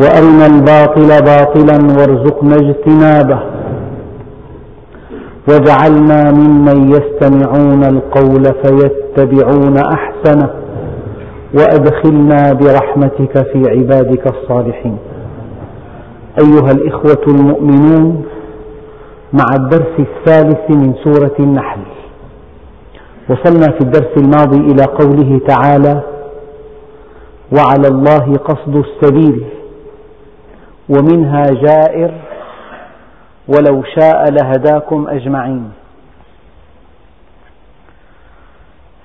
وأرنا الباطل باطلا وارزقنا اجتنابه. واجعلنا ممن يستمعون القول فيتبعون أحسنه. وأدخلنا برحمتك في عبادك الصالحين. أيها الإخوة المؤمنون مع الدرس الثالث من سورة النحل وصلنا في الدرس الماضي إلى قوله تعالى وعلى الله قصد السبيل ومنها جائر ولو شاء لهداكم أجمعين.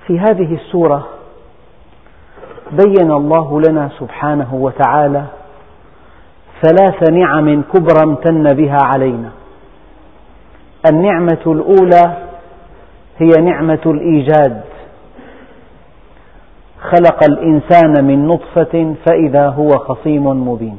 في هذه السورة بين الله لنا سبحانه وتعالى ثلاث نعم كبرى امتن بها علينا. النعمة الأولى هي نعمة الإيجاد. خلق الإنسان من نطفة فإذا هو خصيم مبين.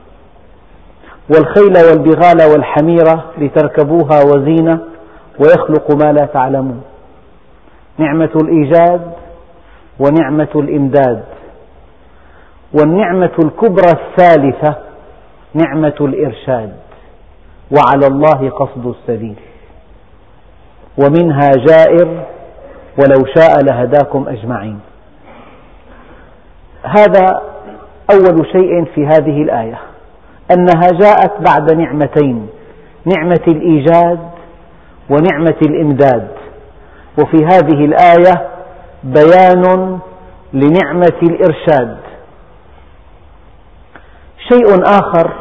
والخيل والبغال والحمير لتركبوها وزينة ويخلق ما لا تعلمون. نعمة الإيجاد ونعمة الإمداد. والنعمة الكبرى الثالثة نعمة الإرشاد. وعلى الله قصد السبيل. ومنها جائر ولو شاء لهداكم أجمعين. هذا أول شيء في هذه الآية. أنها جاءت بعد نعمتين نعمة الإيجاد ونعمة الإمداد. وفي هذه الآية بيان لنعمة الإرشاد. شيء آخر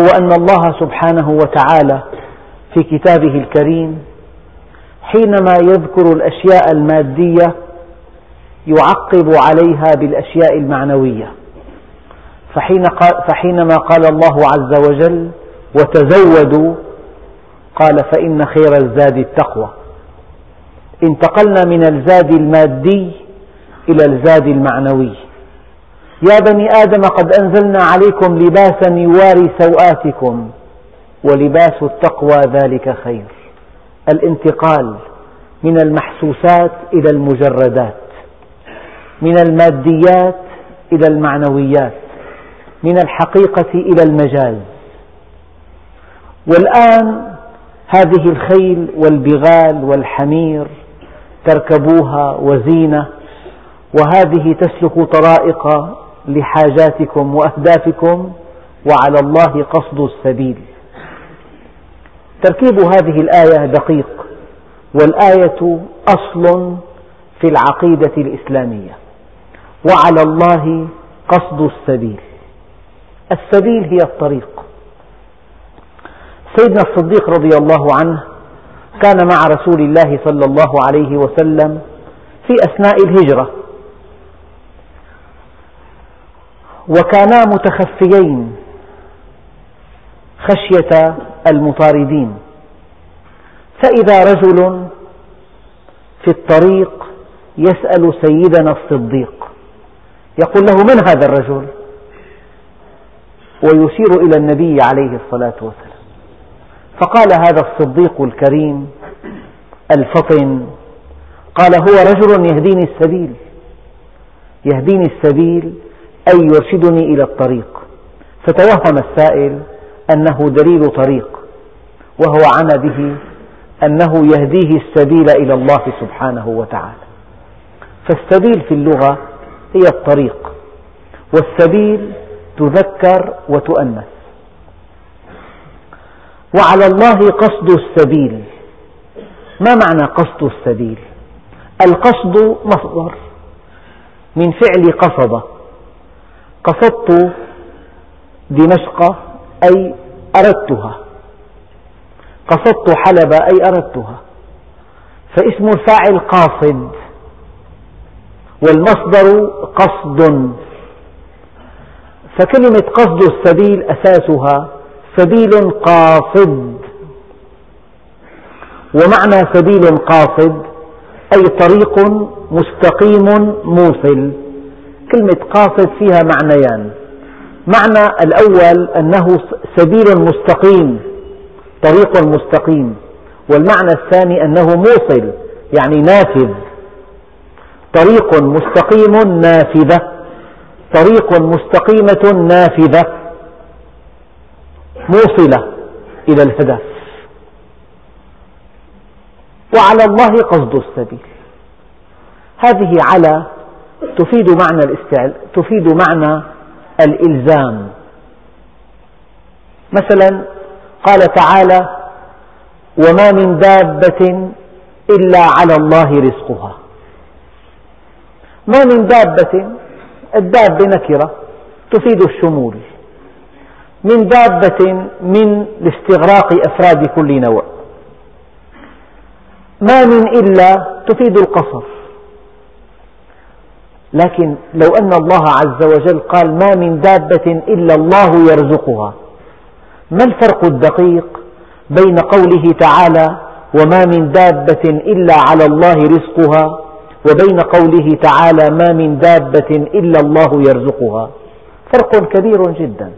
هو أن الله سبحانه وتعالى في كتابه الكريم حينما يذكر الأشياء المادية يعقب عليها بالأشياء المعنوية. فحينما قال الله عز وجل وتزودوا قال فإن خير الزاد التقوى. انتقلنا من الزاد المادي إلى الزاد المعنوي. يا بني آدم قد أنزلنا عليكم لباسا يواري سوآتكم ولباس التقوى ذلك خير. الانتقال من المحسوسات إلى المجردات من الماديات إلى المعنويات. من الحقيقة إلى المجاز والآن هذه الخيل والبغال والحمير تركبوها وزينة وهذه تسلك طرائق لحاجاتكم وأهدافكم وعلى الله قصد السبيل. تركيب هذه الآية دقيق والآية أصل في العقيدة الإسلامية وعلى الله قصد السبيل. السبيل هي الطريق. سيدنا الصديق رضي الله عنه كان مع رسول الله صلى الله عليه وسلم في أثناء الهجرة. وكانا متخفيين خشية المطاردين. فإذا رجل في الطريق يسأل سيدنا الصديق يقول له من هذا الرجل؟ ويشير إلى النبي عليه الصلاة والسلام. فقال هذا الصديق الكريم الفطن قال هو رجل يهديني السبيل يهديني السبيل أي يرشدني إلى الطريق. فتوهم السائل أنه دليل طريق وهو عنى به أنه يهديه السبيل إلى الله سبحانه وتعالى. فالسبيل في اللغة هي الطريق والسبيل تذكر وتؤنث. وعلى الله قصد السبيل. ما معنى قصد السبيل؟ القصد مصدر من فعل قصد. قصدت دمشق أي أردتها. قصدت حلب أي أردتها. فاسم الفاعل قاصد. والمصدر قصد. فكلمة قصد السبيل أساسها سبيل قاصد. ومعنى سبيل قاصد أي طريق مستقيم موصل. كلمة قاصد فيها معنيان. معنى الأول أنه سبيل مستقيم طريق مستقيم. والمعنى الثاني أنه موصل يعني نافذ. طريق مستقيم نافذة. طريق مستقيمة نافذة موصلة إلى الهدف. وعلى الله قصد السبيل. هذه على تفيد معنى الاستعل... تفيد معنى الإلزام. مثلا قال تعالى وما من دابة إلا على الله رزقها. ما من دابة الدابة نكرة تفيد الشمول من دابة من لاستغراق أفراد كل نوع. ما من إلا تفيد القصر. لكن لو أن الله عز وجل قال ما من دابة إلا الله يرزقها ما الفرق الدقيق بين قوله تعالى وما من دابة إلا على الله رزقها؟ وبين قوله تعالى ما من دابة إلا الله يرزقها. فرق كبير جدا.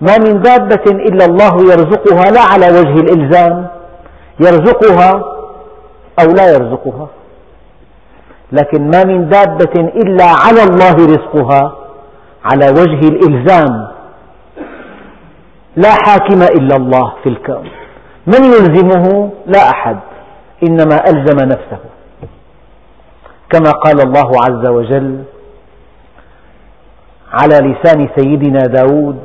ما من دابة إلا الله يرزقها لا على وجه الإلزام. يرزقها أو لا يرزقها. لكن ما من دابة إلا على الله رزقها على وجه الإلزام. لا حاكم إلا الله في الكون. من يلزمه؟ لا أحد. إنما ألزم نفسه. كما قال الله عز وجل على لسان سيدنا داود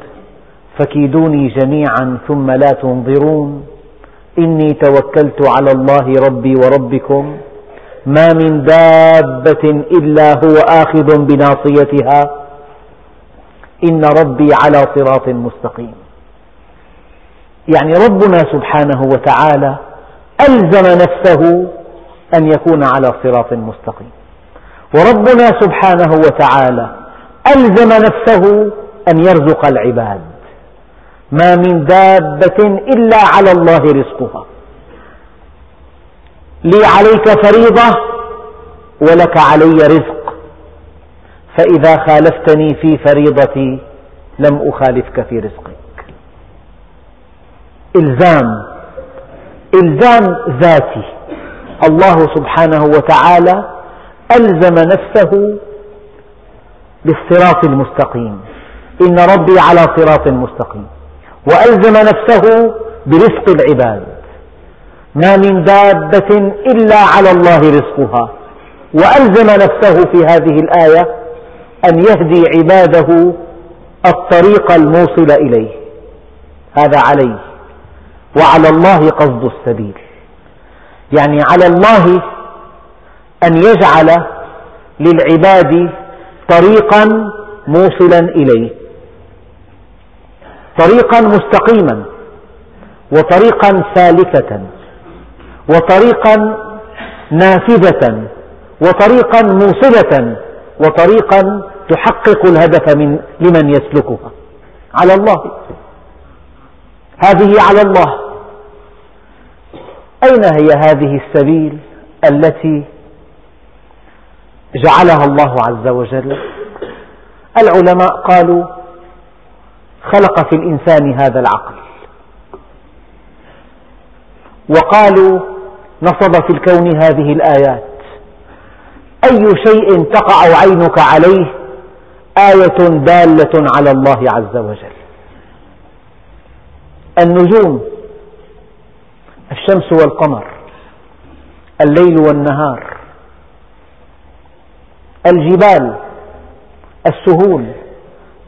فكيدوني جميعا ثم لا تنظرون إني توكلت على الله ربي وربكم ما من دابة إلا هو آخذ بناصيتها إن ربي على صراط مستقيم. يعني ربنا سبحانه وتعالى ألزم نفسه أن يكون على صراط مستقيم. وربنا سبحانه وتعالى ألزم نفسه أن يرزق العباد. ما من دابة إلا على الله رزقها. لي عليك فريضة ولك علي رزق. فإذا خالفتني في فريضتي لم أخالفك في رزقك. إلزام إلزام ذاتي. الله سبحانه وتعالى ألزم نفسه بالصراط المستقيم. إن ربي على صراط مستقيم. وألزم نفسه برزق العباد. ما من دابة إلا على الله رزقها. وألزم نفسه في هذه الآية أن يهدي عباده الطريق الموصل إليه. هذا عليه. وعلى الله قصد السبيل. يعني على الله أن يجعل للعباد طريقا موصلا إليه. طريقا مستقيما وطريقا سالكة وطريقا نافذة وطريقا موصلة وطريقا تحقق الهدف من لمن يسلكها. على الله. هذه على الله. أين هي هذه السبيل التي جعلها الله عز وجل. العلماء قالوا خلق في الإنسان هذا العقل. وقالوا نصب في الكون هذه الآيات. أي شيء تقع عينك عليه آية دالة على الله عز وجل. النجوم الشمس والقمر الليل والنهار الجبال السهول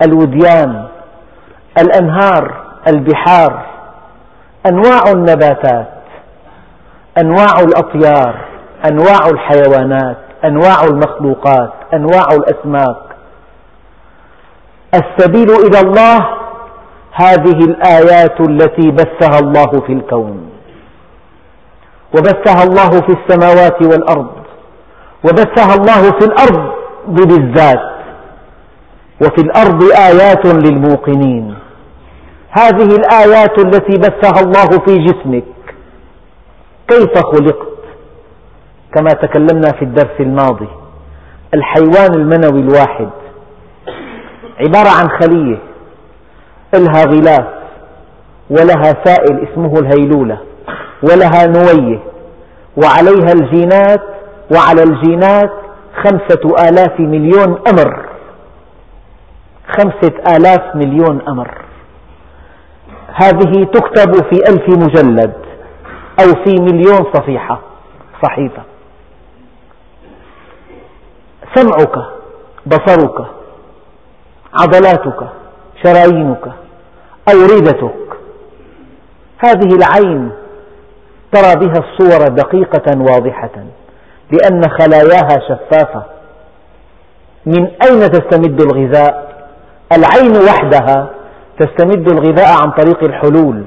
الوديان الأنهار البحار أنواع النباتات أنواع الأطيار أنواع الحيوانات أنواع المخلوقات أنواع الأسماك. السبيل إلى الله هذه الآيات التي بثها الله في الكون. وبثها الله في السماوات والأرض. وبثها الله في الأرض بالذات وفي الأرض آيات للموقنين. هذه الآيات التي بثها الله في جسمك كيف خلقت؟ كما تكلمنا في الدرس الماضي الحيوان المنوي الواحد عبارة عن خلية لها غلاف ولها سائل اسمه الهيلولة ولها نوية وعليها الجينات وعلى الجينات خمسة آلاف مليون أمر. خمسة آلاف مليون أمر. هذه تكتب في ألف مجلد أو في مليون صفيحة. صحيفة. سمعك بصرك عضلاتك شرايينك أوردتك هذه العين ترى بها الصور دقيقة واضحة. لأن خلاياها شفافة. من أين تستمد الغذاء؟ العين وحدها تستمد الغذاء عن طريق الحلول.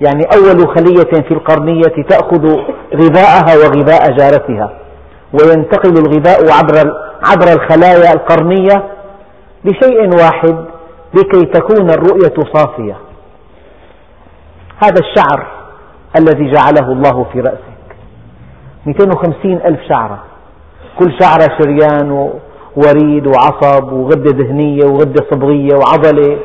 يعني أول خلية في القرنية تأخذ غذاءها وغذاء جارتها وينتقل الغذاء عبر عبر الخلايا القرنية بشيء واحد لكي تكون الرؤية صافية. هذا الشعر الذي جعله الله في رأسك 250 ألف شعرة. كل شعرة شريان ووريد وعصب وغدة دهنية وغدة صبغية وعضلة.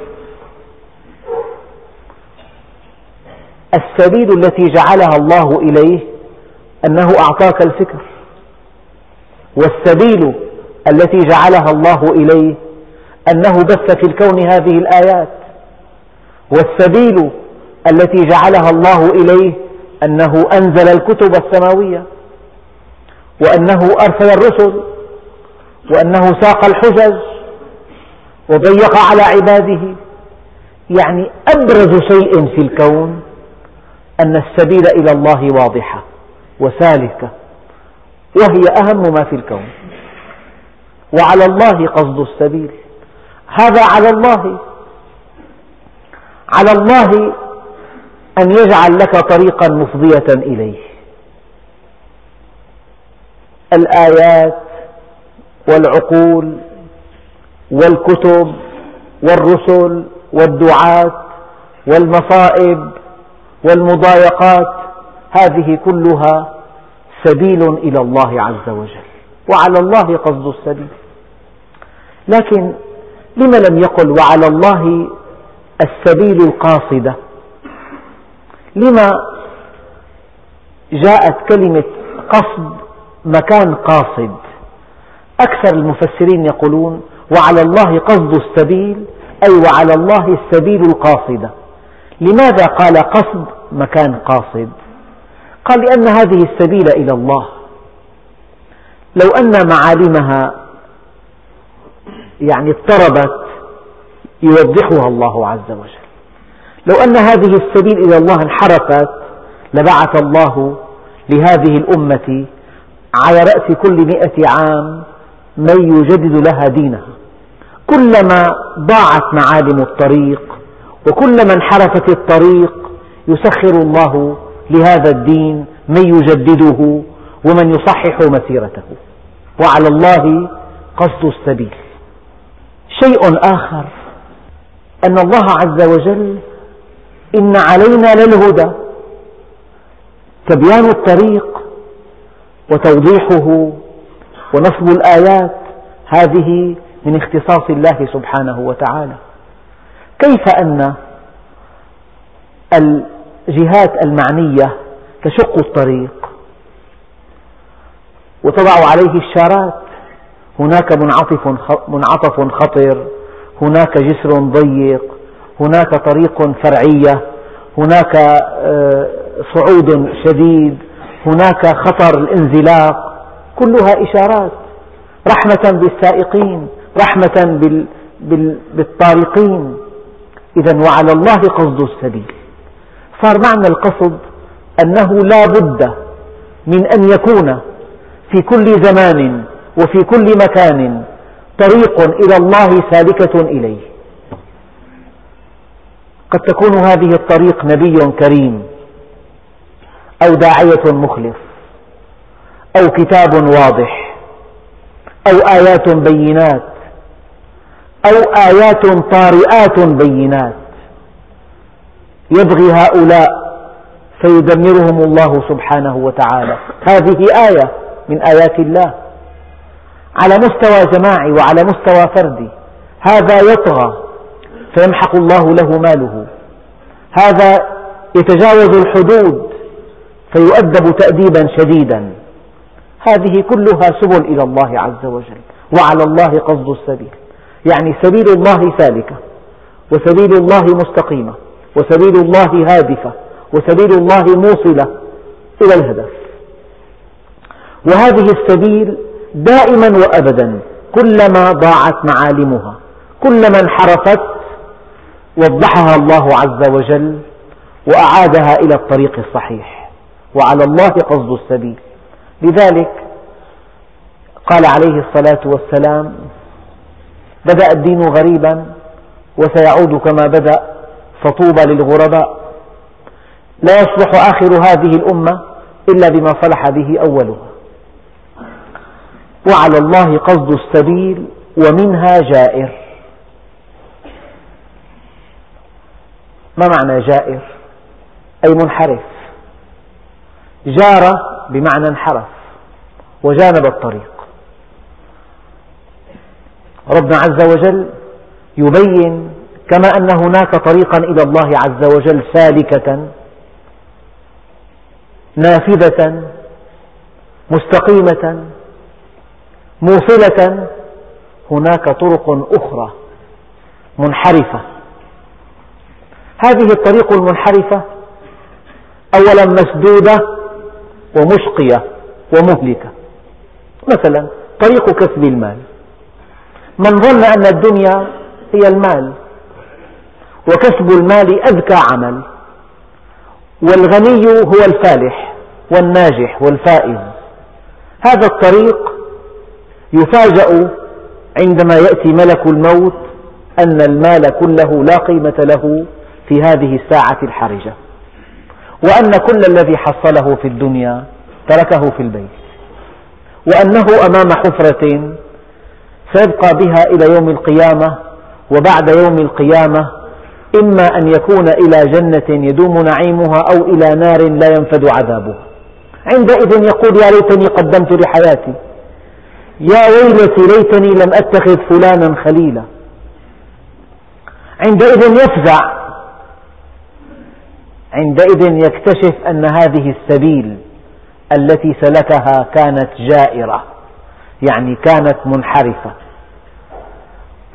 السبيل التي جعلها الله إليه أنه أعطاك الفكر. والسبيل التي جعلها الله إليه أنه بث في الكون هذه الآيات. والسبيل التي جعلها الله إليه أنه أنزل الكتب السماوية. وأنه أرسل الرسل وأنه ساق الحجج وضيق على عباده. يعني أبرز شيء في الكون أن السبيل إلى الله واضحة وسالكة وهي أهم ما في الكون. وعلى الله قصد السبيل. هذا على الله على الله أن يجعل لك طريقا مفضية إليه. الآيات والعقول والكتب والرسل والدعاة والمصائب والمضايقات هذه كلها سبيل إلى الله عز وجل وعلى الله قصد السبيل. لكن لم لم يقل وعلى الله السبيل القاصدة؟ لما جاءت كلمة قصد مكان قاصد. أكثر المفسرين يقولون وعلى الله قصد السبيل أي وعلى الله السبيل القاصدة لماذا قال قصد مكان قاصد؟ قال لأن هذه السبيل إلى الله. لو أن معالمها يعني اضطربت يوضحها الله عز وجل. لو أن هذه السبيل إلى الله انحرفت لبعث الله لهذه الأمة على رأس كل مئة عام من يجدد لها دينها. كلما ضاعت معالم الطريق وكلما انحرفت الطريق يسخر الله لهذا الدين من يجدده ومن يصحح مسيرته. وعلى الله قصد السبيل. شيء آخر أن الله عز وجل إن علينا للهدى. تبيان الطريق وتوضيحه ونصب الآيات هذه من اختصاص الله سبحانه وتعالى. كيف أن الجهات المعنية تشق الطريق وتضع عليه الشارات؟ هناك منعطف خطر هناك جسر ضيق هناك طريق فرعية هناك آه، صعود شديد هناك خطر الانزلاق كلها إشارات. رحمة بالسائقين رحمة بالطارقين. إذا وعلى الله قصد السبيل. صار معنى القصد أنه لا بد من أن يكون في كل زمان وفي كل مكان طريق إلى الله سالكة إليه. قد تكون هذه الطريق نبي كريم. أو داعية مخلص أو كتاب واضح أو آيات بينات أو آيات طارئات بينات. يبغي هؤلاء فيدمرهم الله سبحانه وتعالى. هذه آية من آيات الله. على مستوى جماعي وعلى مستوى فردي هذا يطغى فيمحق الله له ماله. هذا يتجاوز الحدود فيؤدب تأديبا شديدا. هذه كلها سبل إلى الله عز وجل وعلى الله قصد السبيل. يعني سبيل الله سالكة وسبيل الله مستقيمة وسبيل الله هادفة وسبيل الله موصلة إلى الهدف. وهذه السبيل دائما وأبدا كلما ضاعت معالمها كلما انحرفت وضحها الله عز وجل وأعادها إلى الطريق الصحيح. وعلى الله قصد السبيل. لذلك قال عليه الصلاة والسلام بدأ الدين غريبا وسيعود كما بدأ فطوبى للغرباء. لا يصلح آخر هذه الأمة إلا بما صلح به أولها. وعلى الله قصد السبيل ومنها جائر. ما معنى جائر؟ أي منحرف. جار بمعنى انحرف وجانب الطريق. ربنا عز وجل يبين كما أن هناك طريقا إلى الله عز وجل سالكة نافذة مستقيمة موصلة. هناك طرق أخرى منحرفة. هذه الطريق المنحرفة أولا مسدودة ومشقية ومهلكة. مثلا طريق كسب المال. من ظن أن الدنيا هي المال وكسب المال أذكى عمل والغني هو الفالح والناجح والفائز. هذا الطريق يفاجأ عندما يأتي ملك الموت أن المال كله لا قيمة له في هذه الساعة الحرجة. وأن كل الذي حصله في الدنيا تركه في البيت. وأنه أمام حفرة سيبقى بها إلى يوم القيامة وبعد يوم القيامة إما أن يكون إلى جنة يدوم نعيمها أو إلى نار لا ينفد عذابها. عندئذ يقول يا ليتني قدمت لحياتي. يا ويلتي ليتني لم أتخذ فلانا خليلا. عندئذ يفزع عندئذ يكتشف أن هذه السبيل التي سلكها كانت جائرة يعني كانت منحرفة.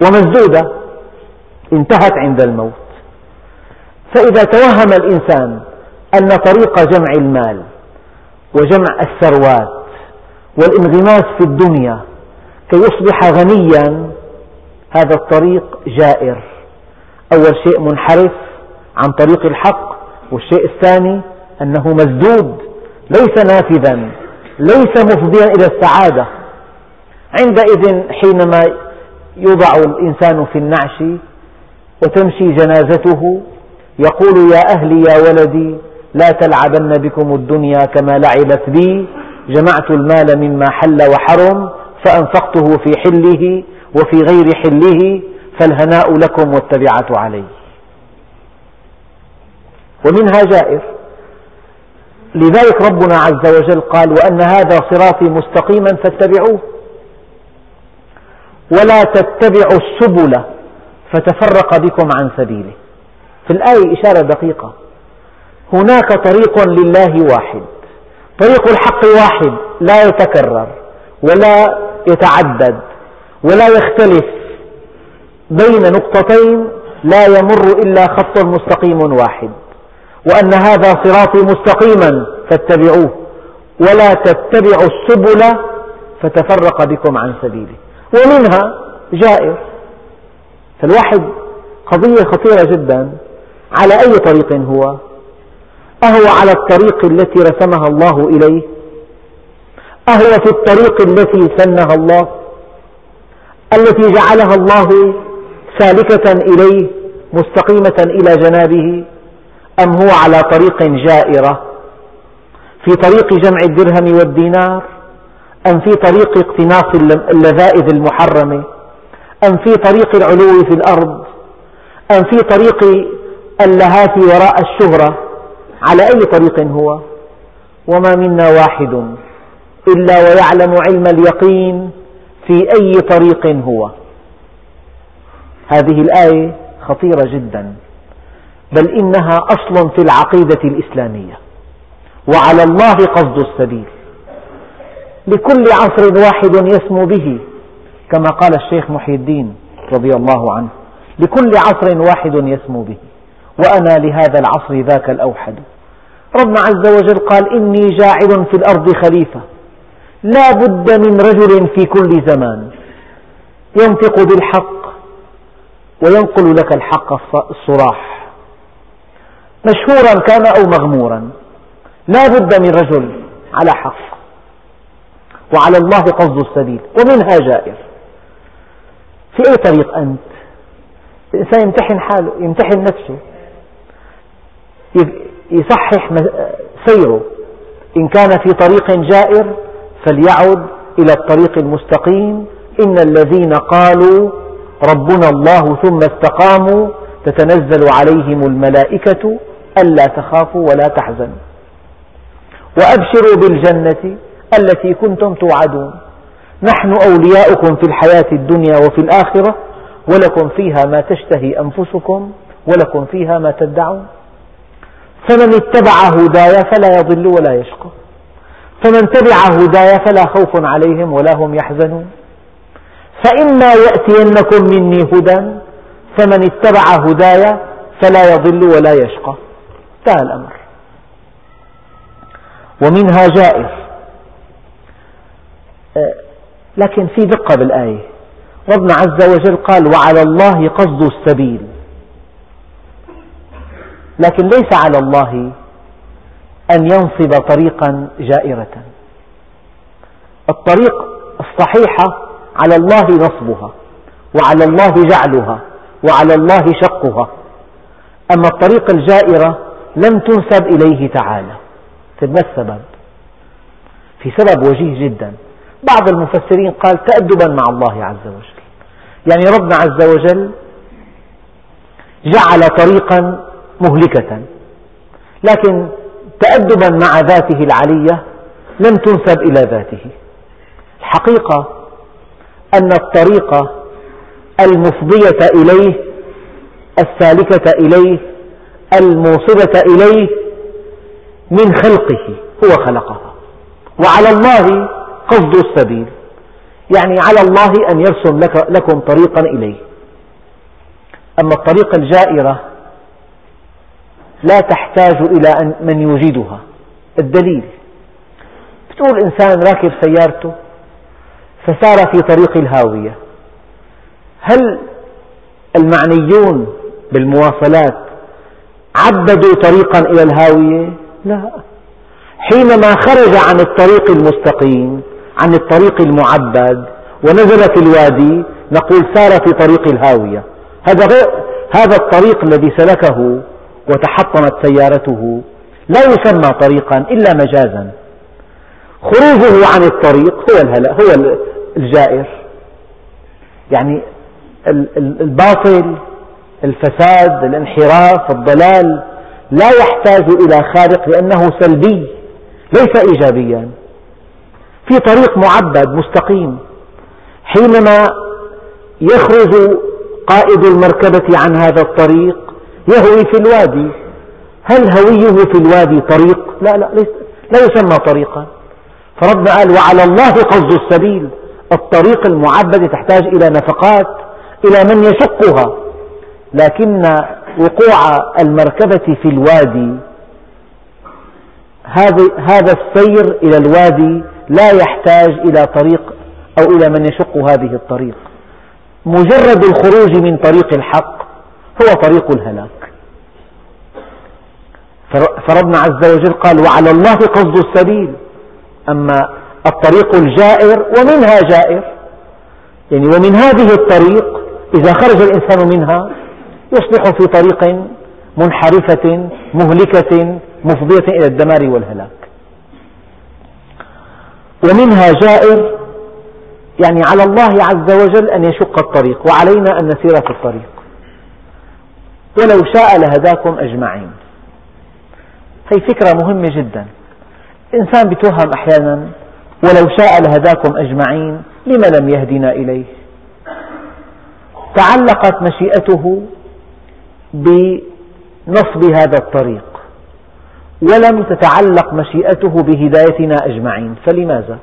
ومسدودة انتهت عند الموت. فإذا توهم الإنسان أن طريق جمع المال وجمع الثروات والانغماس في الدنيا كي يصبح غنيا هذا الطريق جائر. أول شيء منحرف عن طريق الحق والشيء الثاني أنه مسدود ليس نافذا ليس مفضيا إلى السعادة. عندئذ حينما يوضع الإنسان في النعش وتمشي جنازته يقول يا أهلي يا ولدي لا تلعبن بكم الدنيا كما لعبت بي جمعت المال مما حل وحرم فأنفقته في حله وفي غير حله فالهناء لكم والتبعة علي. ومنها جائر لذلك ربنا عز وجل قال وأن هذا صراطي مستقيما فاتبعوه. ولا تتبعوا السبل فتفرق بكم عن سبيله. في الآية إشارة دقيقة. هناك طريق لله واحد. طريق الحق واحد لا يتكرر ولا يتعدد ولا يختلف بين نقطتين لا يمر إلا خط مستقيم واحد. وأن هذا صراطي مستقيما فاتبعوه. ولا تتبعوا السبل فتفرق بكم عن سبيله. ومنها جائر. فالواحد قضية خطيرة جدا. على أي طريق هو؟ أهو على الطريق التي رسمها الله إليه؟ أهو في الطريق التي سنها الله؟ التي جعلها الله سالكة إليه مستقيمة إلى جنابه؟ أم هو على طريق جائرة؟ في طريق جمع الدرهم والدينار؟ أم في طريق اقتناص اللذائذ المحرمة؟ أم في طريق العلو في الأرض؟ أم في طريق اللهات وراء الشهرة؟ على أي طريق هو؟ وما منا واحد إلا ويعلم علم اليقين في أي طريق هو. هذه الآية خطيرة جدا. بل إنها أصل في العقيدة الإسلامية. وعلى الله قصد السبيل. لكل عصر واحد يسمو به كما قال الشيخ محي الدين رضي الله عنه لكل عصر واحد يسمو به. وأنا لهذا العصر ذاك الأوحد. ربنا عز وجل قال إني جاعل في الأرض خليفة. لا بد من رجل في كل زمان. ينطق بالحق وينقل لك الحق الصراح. مشهورا كان أو مغمورا. لا بد من رجل على حق وعلى الله قصد السبيل ومنها جائر. في أي طريق أنت؟ الإنسان يمتحن حاله يمتحن نفسه. يصحح سيره. إن كان في طريق جائر فليعد إلى الطريق المستقيم. إن الذين قالوا ربنا الله ثم استقاموا تتنزل عليهم الملائكة ألا تخافوا ولا تحزنوا. وأبشروا بالجنة التي كنتم توعدون. نحن أولياؤكم في الحياة الدنيا وفي الآخرة ولكم فيها ما تشتهي أنفسكم ولكم فيها ما تدعون. فمن اتبع هداي فلا يضل ولا يشقى. فمن تبع هداي فلا خوف عليهم ولا هم يحزنون. فإما يأتينكم مني هدى فمن اتبع هداي فلا يضل ولا يشقى. انتهى الأمر. ومنها جائر أه، لكن في دقة بالآية. ربنا عز وجل قال وعلى الله قصد السبيل. لكن ليس على الله أن ينصب طريقا جائرة. الطريق الصحيحة على الله نصبها وعلى الله جعلها وعلى الله شقها. أما الطريق الجائرة لم تنسب إليه تعالى. طيب ما السبب؟ في سبب وجيه جدا. بعض المفسرين قال تأدبا مع الله عز وجل. يعني ربنا عز وجل جعل طريقا مهلكة. لكن تأدبا مع ذاته العلية لم تنسب إلى ذاته. الحقيقة أن الطريقة المفضية إليه السالكة إليه الموصلة إليه من خلقه هو خلقها. وعلى الله قصد السبيل. يعني على الله أن يرسم لك لكم طريقا إليه. أما الطريقة الجائرة لا تحتاج إلى من يوجدها. الدليل. بتقول إنسان راكب سيارته فسار في طريق الهاوية. هل المعنيون بالمواصلات عبدوا طريقا إلى الهاوية؟ لا. حينما خرج عن الطريق المستقيم عن الطريق المعبد ونزل في الوادي نقول سار في طريق الهاوية. هذا هذا الطريق الذي سلكه وتحطمت سيارته لا يسمى طريقا إلا مجازا. خروجه عن الطريق هو الهلا هو الجائر. يعني الباطل الفساد الانحراف الضلال لا يحتاج إلى خالق لأنه سلبي ليس إيجابيا. في طريق معبد مستقيم حينما يخرج قائد المركبة عن هذا الطريق يهوي في الوادي. هل هويه في الوادي طريق؟ لا لا لا يسمى طريقا. فربنا قال وعلى الله قصد السبيل. الطريق المعبد تحتاج إلى نفقات إلى من يشقها. لكن وقوع المركبة في الوادي هذا السير إلى الوادي لا يحتاج إلى طريق أو إلى من يشق هذه الطريق. مجرد الخروج من طريق الحق هو طريق الهلاك. فربنا عز وجل قال وعلى الله قصد السبيل. أما الطريق الجائر ومنها جائر. يعني ومن هذه الطريق إذا خرج الإنسان منها يصبح في طريق منحرفة مهلكة مفضية إلى الدمار والهلاك. ومنها جائر يعني على الله عز وجل أن يشق الطريق وعلينا أن نسير في الطريق. ولو شاء لهداكم أجمعين. هي فكرة مهمة جدا. الإنسان يتوهم أحيانا ولو شاء لهداكم أجمعين لم لم يهدنا إليه؟ تعلقت مشيئته بنصب هذا الطريق ولم تتعلق مشيئته بهدايتنا أجمعين فلماذا؟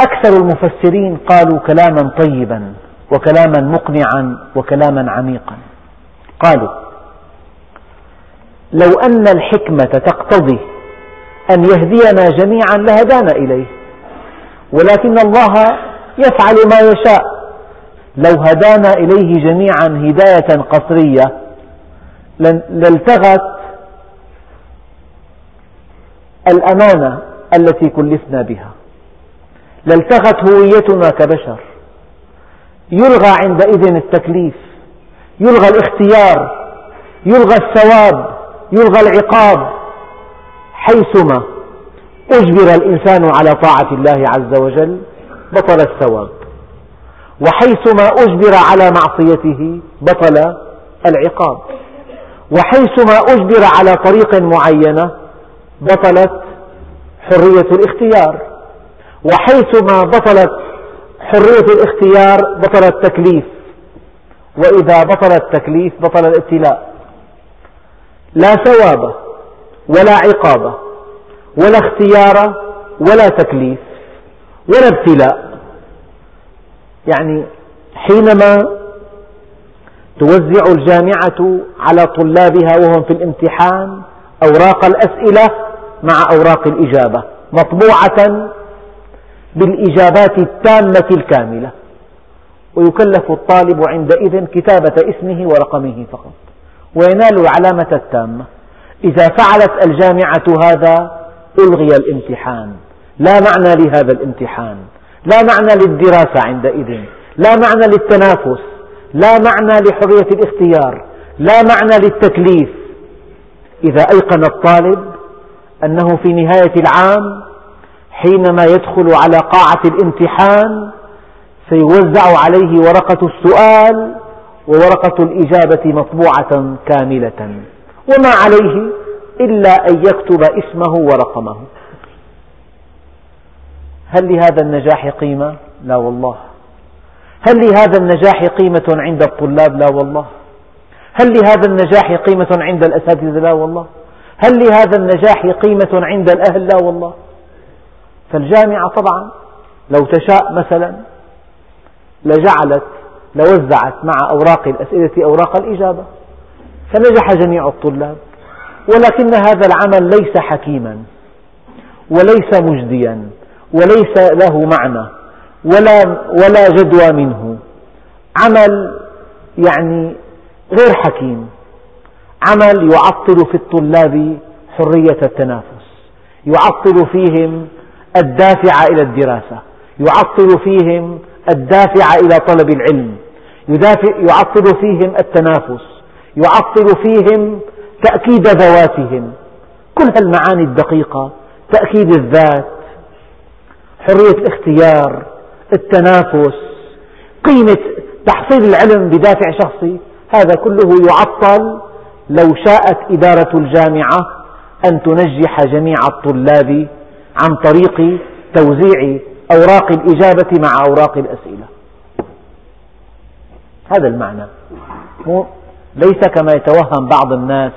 أكثر المفسرين قالوا كلاما طيبا وكلاما مقنعا وكلاما عميقا قالوا لو أن الحكمة تقتضي أن يهدينا جميعا لهدانا إليه ولكن الله يفعل ما يشاء لو هدانا إليه جميعا هداية قصرية لالتغت الأمانة التي كلفنا بها. لالتغت هويتنا كبشر. يلغى عندئذ التكليف يلغى الاختيار يلغى الثواب يلغى العقاب حيثما أجبر الإنسان على طاعة الله عز وجل بطل الثواب. وحيثما أجبر على معصيته بطل العقاب. وحيثما أجبر على طريق معينة بطلت حرية الاختيار. وحيثما بطلت حرية الاختيار بطل التكليف. وإذا بطل التكليف بطل الابتلاء. لا ثواب ولا عقاب ولا اختيار ولا تكليف ولا ابتلاء. يعني حينما توزع الجامعة على طلابها وهم في الامتحان أوراق الأسئلة مع أوراق الإجابة مطبوعة بالإجابات التامة الكاملة. ويكلف الطالب عندئذ كتابة اسمه ورقمه فقط. وينال العلامة التامة. إذا فعلت الجامعة هذا ألغي الامتحان. لا معنى لهذا الامتحان. لا معنى للدراسة عندئذ. لا معنى للتنافس. لا معنى لحرية الاختيار. لا معنى للتكليف. إذا أيقن الطالب أنه في نهاية العام حينما يدخل على قاعة الامتحان سيوزع عليه ورقة السؤال وورقة الإجابة مطبوعة كاملة. وما عليه إلا أن يكتب اسمه ورقمه. هل لهذا النجاح قيمة؟ لا والله هل لهذا النجاح قيمة عند الطلاب؟ لا والله هل لهذا النجاح قيمة عند الأساتذة؟ لا والله هل لهذا النجاح قيمة عند الأهل؟ لا والله فالجامعة طبعا لو تشاء مثلا لجعلت لوزعت مع أوراق الأسئلة أوراق الإجابة فنجح جميع الطلاب ولكن هذا العمل ليس حكيما وليس مجديا وليس له معنى ولا ولا جدوى منه. عمل يعني غير حكيم. عمل يعطل في الطلاب حرية التنافس. يعطل فيهم الدافع إلى الدراسة. يعطل فيهم الدافع إلى طلب العلم. يعطل فيهم التنافس. يعطل فيهم تأكيد ذواتهم. كل هالمعاني الدقيقة تأكيد الذات حرية الاختيار التنافس قيمة تحصيل العلم بدافع شخصي هذا كله يعطل لو شاءت إدارة الجامعة أن تنجح جميع الطلاب عن طريق توزيع أوراق الإجابة مع أوراق الأسئلة. هذا المعنى. ليس كما يتوهم بعض الناس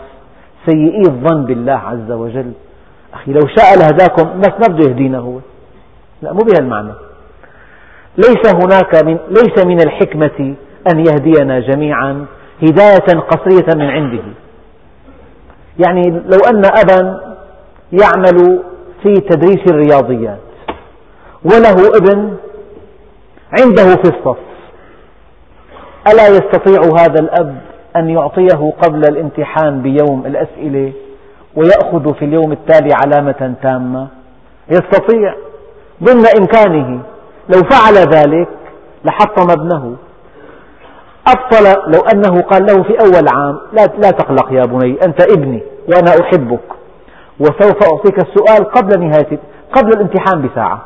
سيئي الظن بالله عز وجل. أخي لو شاء لهداكم بس ما بده يهدينا هو. لا مو بهالمعنى ليس هناك من ليس من الحكمة أن يهدينا جميعا هداية قصرية من عنده. يعني لو أن أبا يعمل في تدريس الرياضيات وله ابن عنده في الصف ألا يستطيع هذا الأب أن يعطيه قبل الامتحان بيوم الأسئلة ويأخذ في اليوم التالي علامة تامة؟ يستطيع. ضمن إمكانه. لو فعل ذلك لحطم ابنه. أبطل لو أنه قال له في أول عام لا, لا تقلق يا بني أنت ابني وأنا أحبك. وسوف أعطيك السؤال قبل نهاية قبل الامتحان بساعة.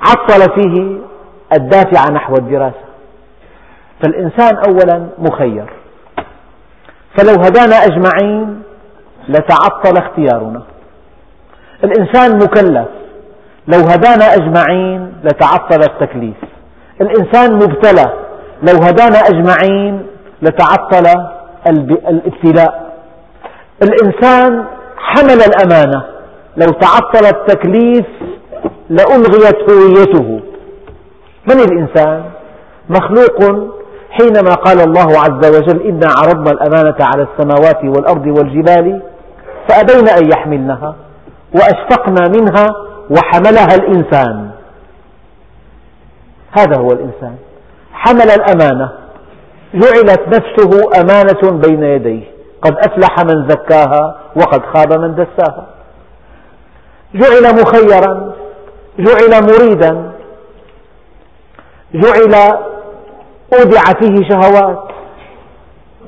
عطل فيه الدافع نحو الدراسة. فالإنسان أولا مخير. فلو هدانا أجمعين لتعطل اختيارنا. الإنسان مكلف. لو هدانا أجمعين لتعطل التكليف. الإنسان مبتلى. لو هدانا أجمعين لتعطل الابتلاء. الإنسان حمل الأمانة. لو تعطل التكليف لألغيت هويته. من الإنسان؟ مخلوق. حينما قال الله عز وجل إنا عرضنا الأمانة على السماوات والأرض والجبال فأبين أن يحملنها. وأشفقنا منها وحملها الإنسان. هذا هو الإنسان. حمل الأمانة. جعلت نفسه أمانة بين يديه. قد أفلح من زكاها وقد خاب من دساها. جعل مخيرا. جعل مريدا. جعل أودع فيه شهوات.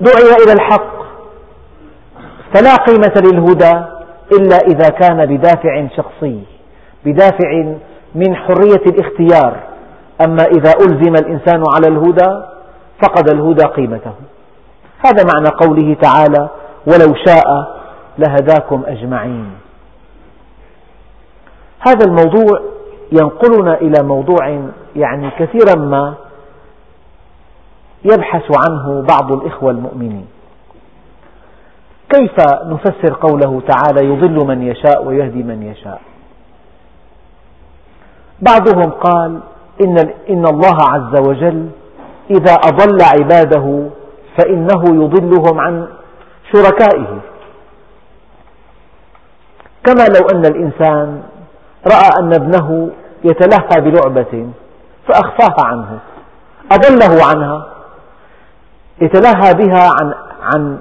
دعي إلى الحق. فلا قيمة للهدى إلا إذا كان بدافع شخصي بدافع من حرية الاختيار. أما إذا ألزم الإنسان على الهدى فقد الهدى قيمته. هذا معنى قوله تعالى ولو شاء لهداكم أجمعين. هذا الموضوع ينقلنا إلى موضوع يعني كثيرا ما يبحث عنه بعض الإخوة المؤمنين. كيف نفسر قوله تعالى يضل من يشاء ويهدي من يشاء؟ بعضهم قال إن, إن الله عز وجل إذا أضل عباده فإنه يضلهم عن شركائه. كما لو أن الإنسان رأى أن ابنه يتلهى بلعبة فأخفاها عنه أضله عنها يتلهى بها عن, عن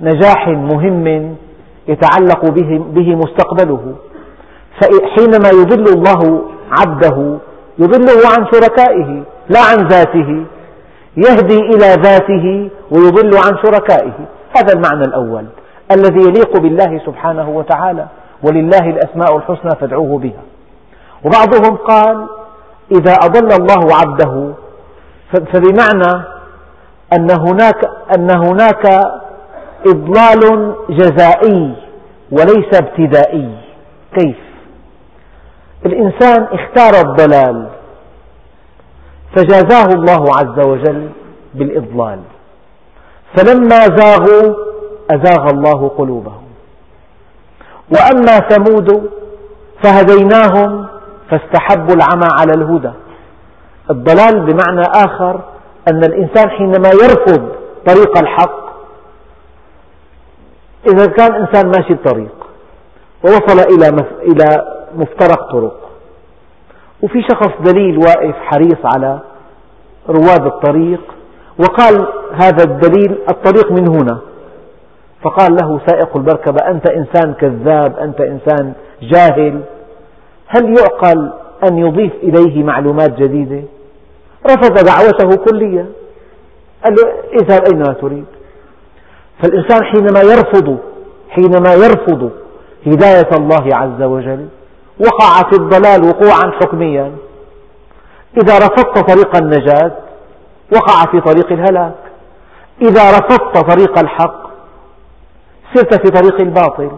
نجاح مهم يتعلق به, مستقبله. فحينما يضل الله عبده يضله عن شركائه لا عن ذاته يهدي إلى ذاته ويضل عن شركائه. هذا المعنى الأول الذي يليق بالله سبحانه وتعالى ولله الأسماء الحسنى فادعوه بها. وبعضهم قال إذا أضل الله عبده فبمعنى أن هناك, أن هناك إضلال جزائي وليس ابتدائي. كيف؟ الإنسان اختار الضلال فجازاه الله عز وجل بالإضلال فلما زاغوا أزاغ الله قلوبهم. وأما ثمود فهديناهم فاستحبوا العمى على الهدى. الضلال بمعنى آخر أن الإنسان حينما يرفض طريق الحق إذا كان إنسان ماشي الطريق ووصل إلى إلى مفترق طرق وفي شخص دليل واقف حريص على رواد الطريق وقال هذا الدليل الطريق من هنا فقال له سائق المركبة أنت إنسان كذاب أنت إنسان جاهل هل يعقل أن يضيف إليه معلومات جديدة؟ رفض دعوته كليا قال له اذهب أينما تريد. فالإنسان حينما يرفض حينما يرفض هداية الله عز وجل وقع في الضلال وقوعا حكميا. إذا رفضت طريق النجاة وقع في طريق الهلاك. إذا رفضت طريق الحق سرت في طريق الباطل.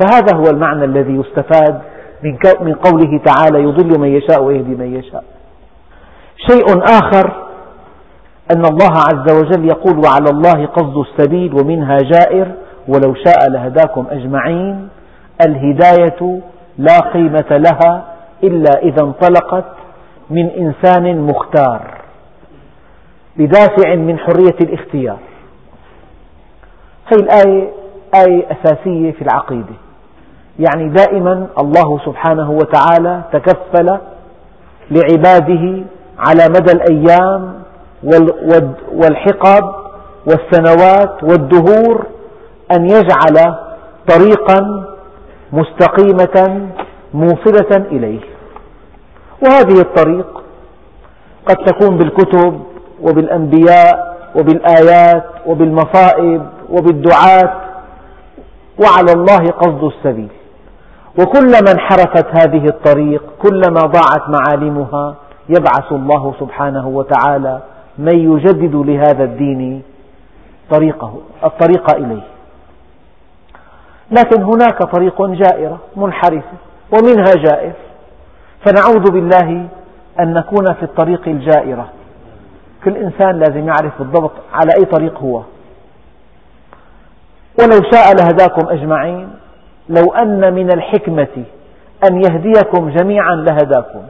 فهذا هو المعنى الذي يستفاد من قوله تعالى يضل من يشاء ويهدي من يشاء. شيء آخر أن الله عز وجل يقول وعلى الله قصد السبيل ومنها جائر ولو شاء لهداكم أجمعين. الهداية لا قيمة لها إلا إذا انطلقت من إنسان مختار بدافع من حرية الاختيار. هذه الآية آية أساسية في العقيدة. يعني دائما الله سبحانه وتعالى تكفل لعباده على مدى الأيام والحقب والسنوات والدهور أن يجعل طريقا مستقيمة موصلة إليه. وهذه الطريق قد تكون بالكتب وبالأنبياء وبالآيات وبالمصائب وبالدعاة وعلى الله قصد السبيل. وكلما انحرفت هذه الطريق كلما ضاعت معالمها يبعث الله سبحانه وتعالى من يجدد لهذا الدين طريقه الطريق إليه. لكن هناك طريق جائرة منحرفة ومنها جائر. فنعوذ بالله أن نكون في الطريق الجائرة كل إنسان لازم يعرف بالضبط على أي طريق هو. ولو شاء لهداكم أجمعين لو أن من الحكمة أن يهديكم جميعا لهداكم.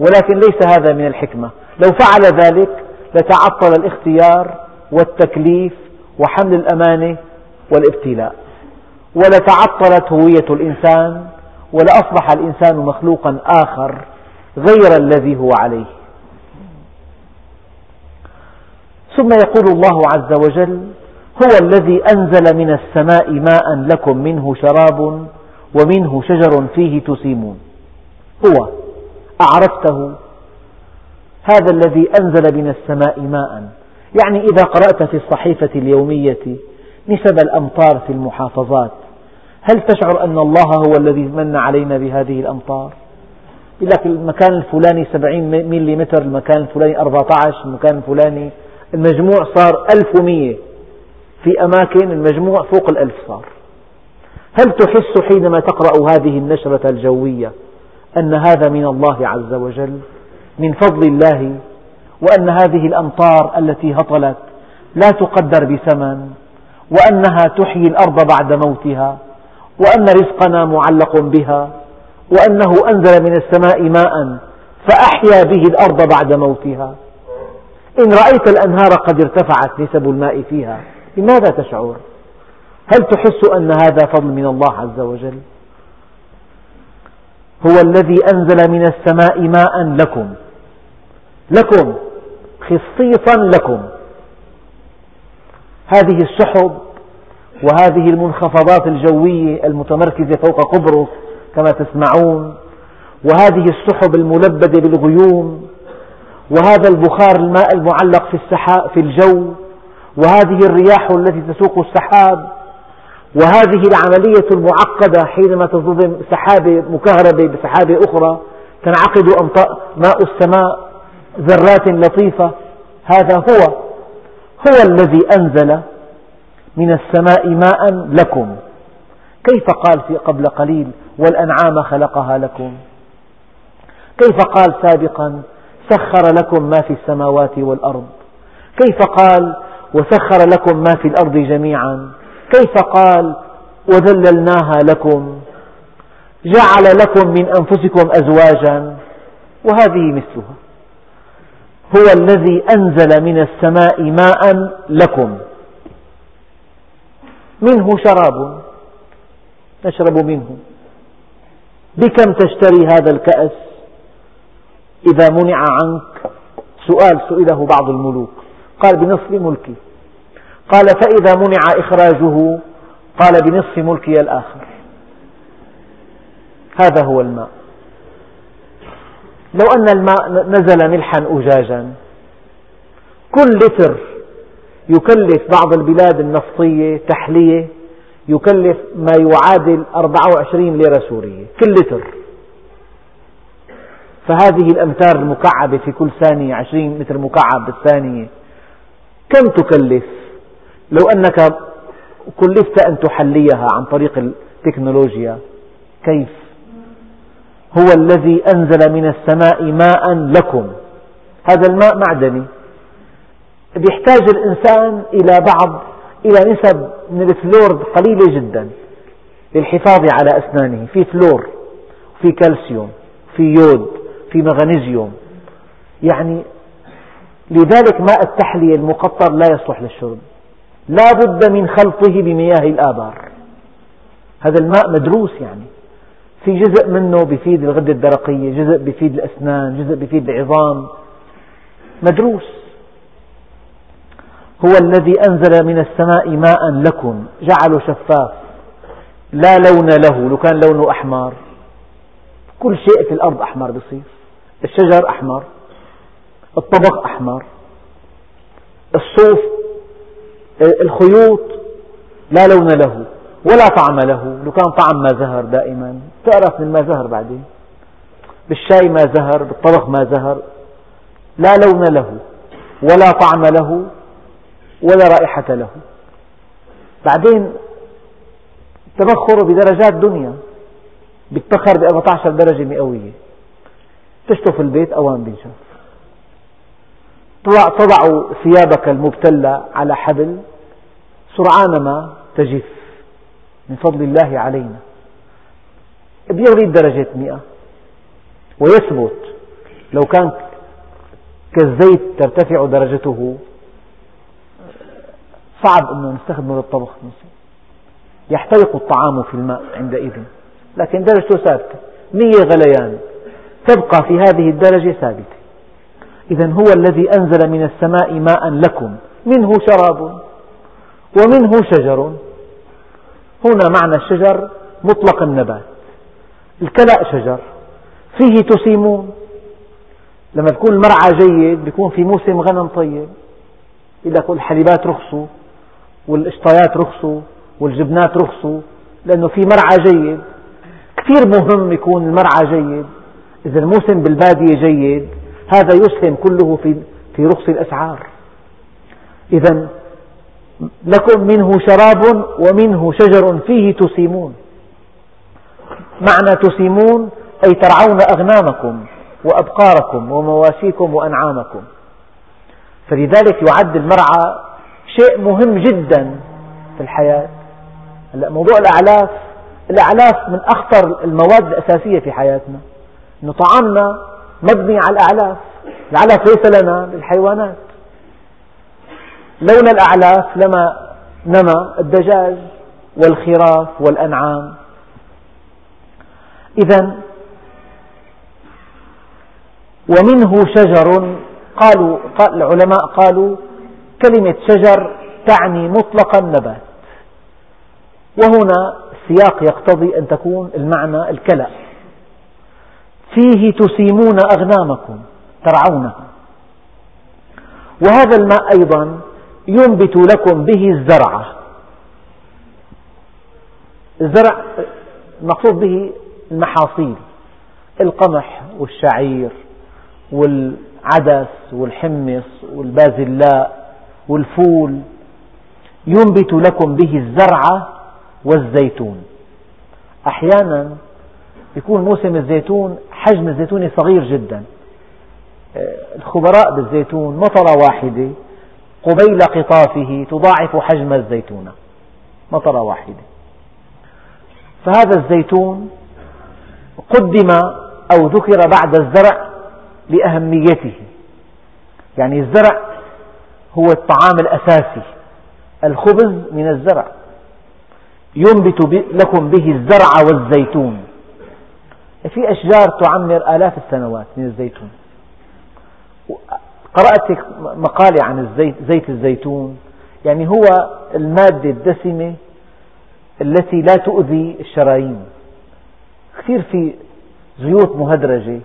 ولكن ليس هذا من الحكمة. لو فعل ذلك لتعطل الاختيار والتكليف وحمل الأمانة والابتلاء. ولتعطلت هوية الإنسان ولأصبح الإنسان مخلوقا آخر غير الذي هو عليه. ثم يقول الله عز وجل هو الذي أنزل من السماء ماء لكم منه شراب ومنه شجر فيه تسيمون. هو أعرفته هذا الذي أنزل من السماء ماء. يعني إذا قرأت في الصحيفة اليومية نسب الأمطار في المحافظات هل تشعر أن الله هو الذي من علينا بهذه الأمطار؟ يقول لك المكان الفلاني 70 ملم المكان الفلاني 14 المكان الفلاني المجموع صار 1100 في أماكن المجموع فوق الألف صار. هل تحس حينما تقرأ هذه النشرة الجوية أن هذا من الله عز وجل؟ من فضل الله وأن هذه الأمطار التي هطلت لا تقدر بثمن وأنها تحيي الأرض بعد موتها وأن رزقنا معلق بها وأنه أنزل من السماء ماء فأحيا به الأرض بعد موتها إن رأيت الأنهار قد ارتفعت نسب الماء فيها لماذا تشعر؟ هل تحس أن هذا فضل من الله عز وجل؟ هو الذي أنزل من السماء ماء لكم لكم خصيصا لكم. هذه السحب وهذه المنخفضات الجوية المتمركزة فوق قبرص كما تسمعون. وهذه السحب الملبدة بالغيوم. وهذا البخار الماء المعلق في, في الجو. وهذه الرياح التي تسوق السحاب. وهذه العملية المعقدة حينما تصطدم سحابة مكهربة بسحابة أخرى تنعقد ماء السماء. ذرات لطيفة. هذا هو هو الذي أنزل من السماء ماء لكم. كيف قال في قبل قليل والأنعام خلقها لكم. كيف قال سابقا سخر لكم ما في السماوات والأرض. كيف قال وسخر لكم ما في الأرض جميعا. كيف قال وذللناها لكم. جعل لكم من أنفسكم أزواجا. وهذه مثلها. هو الذي أنزل من السماء ماء لكم. منه شراب. نشرب منه. بكم تشتري هذا الكأس؟ إذا منع عنك. سؤال سئله بعض الملوك. قال بنصف ملكي. قال فإذا منع إخراجه؟ قال بنصف ملكي الآخر. هذا هو الماء. لو أن الماء نزل ملحا أجاجا. كل لتر يكلف بعض البلاد النفطية تحلية يكلف ما يعادل 24 ليرة سورية كل لتر. فهذه الأمتار المكعبة في كل ثانية 20 متر مكعب بالثانية كم تكلف؟ لو أنك كلفت أن تحليها عن طريق التكنولوجيا كيف؟ هو الذي أنزل من السماء ماء لكم. هذا الماء معدني. يحتاج الإنسان إلى بعض إلى نسب من الفلور قليلة جدا للحفاظ على أسنانه. في فلور في كالسيوم في يود في مغنيزيوم. يعني لذلك ماء التحلية المقطر لا يصلح للشرب. لا بد من خلطه بمياه الآبار. هذا الماء مدروس يعني. في جزء منه بفيد الغدة الدرقية جزء بفيد الأسنان جزء بفيد العظام. مدروس. هو الذي أنزل من السماء ماء لكم جعله شفاف. لا لون له لو كان لونه أحمر. كل شيء في الأرض أحمر بصير. الشجر أحمر. الطبق أحمر. الصوف الخيوط لا لون له ولا طعم له. لو كان طعم ما زهر دائما. تعرف من ما زهر بعدين؟ بالشاي ما زهر بالطبخ ما زهر لا لون له ولا طعم له ولا رائحة له. بعدين تبخر بدرجات دنيا بيتبخر ب 14 درجة مئوية. تشطف البيت أوان بينشف تضع ثيابك المبتلة على حبل سرعان ما تجف. من فضل الله علينا. بيغلي درجة مئة. ويثبت لو كان كالزيت ترتفع درجته صعب أنه نستخدمه للطبخ يحترق الطعام في الماء عندئذ. لكن درجته ثابتة. مية غليان. تبقى في هذه الدرجة ثابتة. إذا هو الذي أنزل من السماء ماء لكم. منه شراب. ومنه شجر. هنا معنى الشجر مطلق النبات. الكلأ شجر. فيه تسيمون. لما تكون المرعى جيد بيكون في موسم غنم طيب. يقول لك الحليبات رخصوا والقشطايات رخصوا والجبنات رخصوا لأنه في مرعى جيد. كثير مهم يكون المرعى جيد. إذا الموسم بالبادية جيد هذا يسهم كله في في رخص الأسعار. إذا لكم منه شراب ومنه شجر فيه تسيمون. معنى تسيمون أي ترعون أغنامكم وأبقاركم ومواشيكم وأنعامكم. فلذلك يعد المرعى شيء مهم جدا في الحياة. موضوع الأعلاف الأعلاف من أخطر المواد الأساسية في حياتنا. أن طعامنا مبني على الأعلاف. العلف ليس لنا للحيوانات. لولا الأعلاف لما نما الدجاج والخراف والأنعام. إذا ومنه شجر قالوا قال العلماء قالوا كلمة شجر تعني مطلق النبات وهنا السياق يقتضي أن تكون المعنى الكلأ. فيه تسيمون أغنامكم ترعونها. وهذا الماء أيضا ينبت لكم به الزرع. الزرع المقصود به المحاصيل القمح والشعير والعدس والحمص والبازلاء والفول ينبت لكم به الزرع والزيتون. أحيانا يكون موسم الزيتون حجم الزيتون صغير جدا. الخبراء بالزيتون مطرة واحدة قبيل قطافه تضاعف حجم الزيتونة مطرة واحدة. فهذا الزيتون قدم أو ذكر بعد الزرع لأهميته. يعني الزرع هو الطعام الأساسي الخبز من الزرع. ينبت لكم به الزرع والزيتون. في أشجار تعمر آلاف السنوات من الزيتون. قرأت مقالة عن الزيت زيت الزيتون. يعني هو المادة الدسمة التي لا تؤذي الشرايين. كثير في زيوت مهدرجة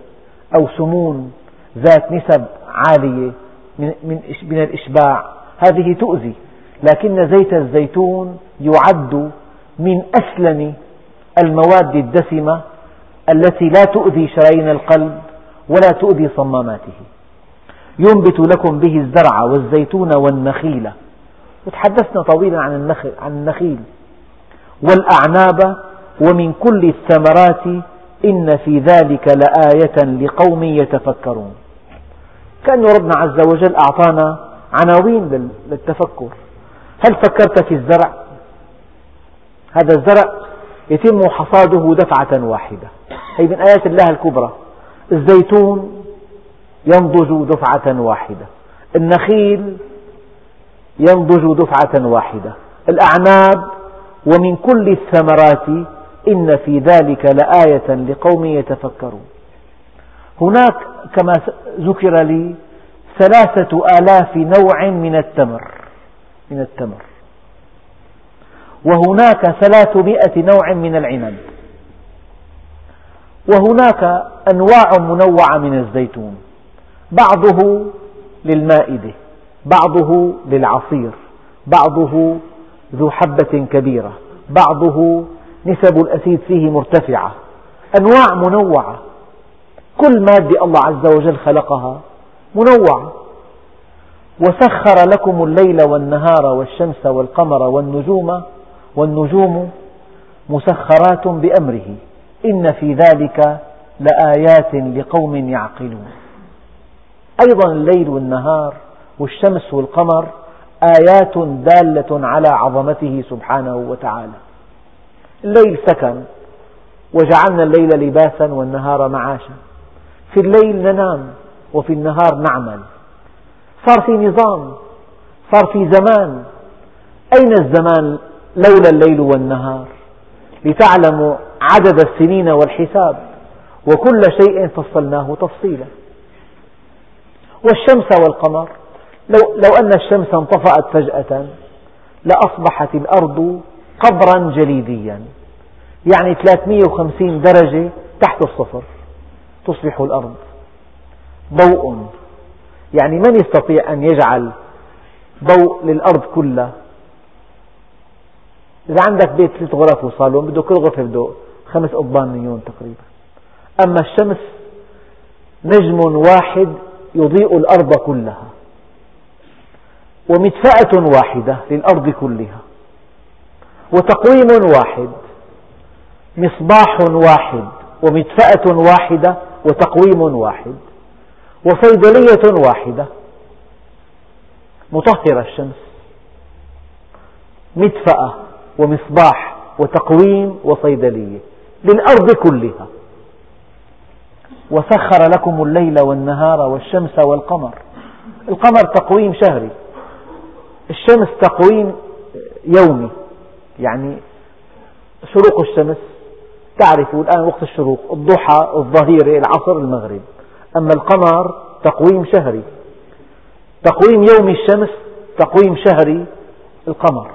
أو سمون ذات نسب عالية من الإشباع. هذه تؤذي لكن زيت الزيتون يعد من أسلم المواد الدسمة التي لا تؤذي شرايين القلب ولا تؤذي صماماته. ينبت لكم به الزرع والزيتون والنخيل. وتحدثنا طويلا عن النخيل والأعناب ومن كل الثمرات إن في ذلك لآية لقوم يتفكرون. كأن ربنا عز وجل أعطانا عناوين للتفكر. هل فكرت في الزرع؟ هذا الزرع يتم حصاده دفعة واحدة. هي من آيات الله الكبرى. الزيتون ينضج دفعة واحدة. النخيل ينضج دفعة واحدة. الأعناب ومن كل الثمرات إن في ذلك لآية لقوم يتفكرون. هناك كما ذكر لي ثلاثة آلاف نوع من التمر من التمر. وهناك ثلاثمائة نوع من العنب. وهناك أنواع منوعة من الزيتون. بعضه للمائدة بعضه للعصير بعضه ذو حبة كبيرة بعضه نسب الأسيد فيه مرتفعة أنواع منوعة. كل مادة الله عز وجل خلقها منوعة. وسخر لكم الليل والنهار والشمس والقمر والنجوم والنجوم مسخرات بأمره. إن في ذلك لآيات لقوم يعقلون. أيضا الليل والنهار والشمس والقمر آيات دالة على عظمته سبحانه وتعالى. الليل سكن وجعلنا الليل لباسا والنهار معاشا. في الليل ننام وفي النهار نعمل. صار في نظام صار في زمان. أين الزمان لولا الليل والنهار؟ لتعلموا عدد السنين والحساب وكل شيء فصلناه تفصيلا. والشمس والقمر لو, لو أن الشمس انطفأت فجأة لأصبحت الأرض قبرا جليديا. يعني 350 درجة تحت الصفر. تصبح الأرض ضوء. يعني من يستطيع أن يجعل ضوء للأرض كلها؟ إذا عندك بيت ثلاث غرف وصالون بده كل غرفة بده خمس قضبان مليون تقريبا. أما الشمس نجم واحد يضيء الأرض كلها. ومدفأة واحدة للأرض كلها. وتقويم واحد مصباح واحد ومدفأة واحدة وتقويم واحد وصيدلية واحدة. مطهرة الشمس مدفأة ومصباح وتقويم وصيدلية للأرض كلها. وسخر لكم الليل والنهار والشمس والقمر. القمر تقويم شهري الشمس تقويم يومي. يعني شروق الشمس. تعرفوا الآن وقت الشروق الضحى الظهيرة العصر المغرب. أما القمر تقويم شهري. تقويم يوم الشمس تقويم شهري القمر.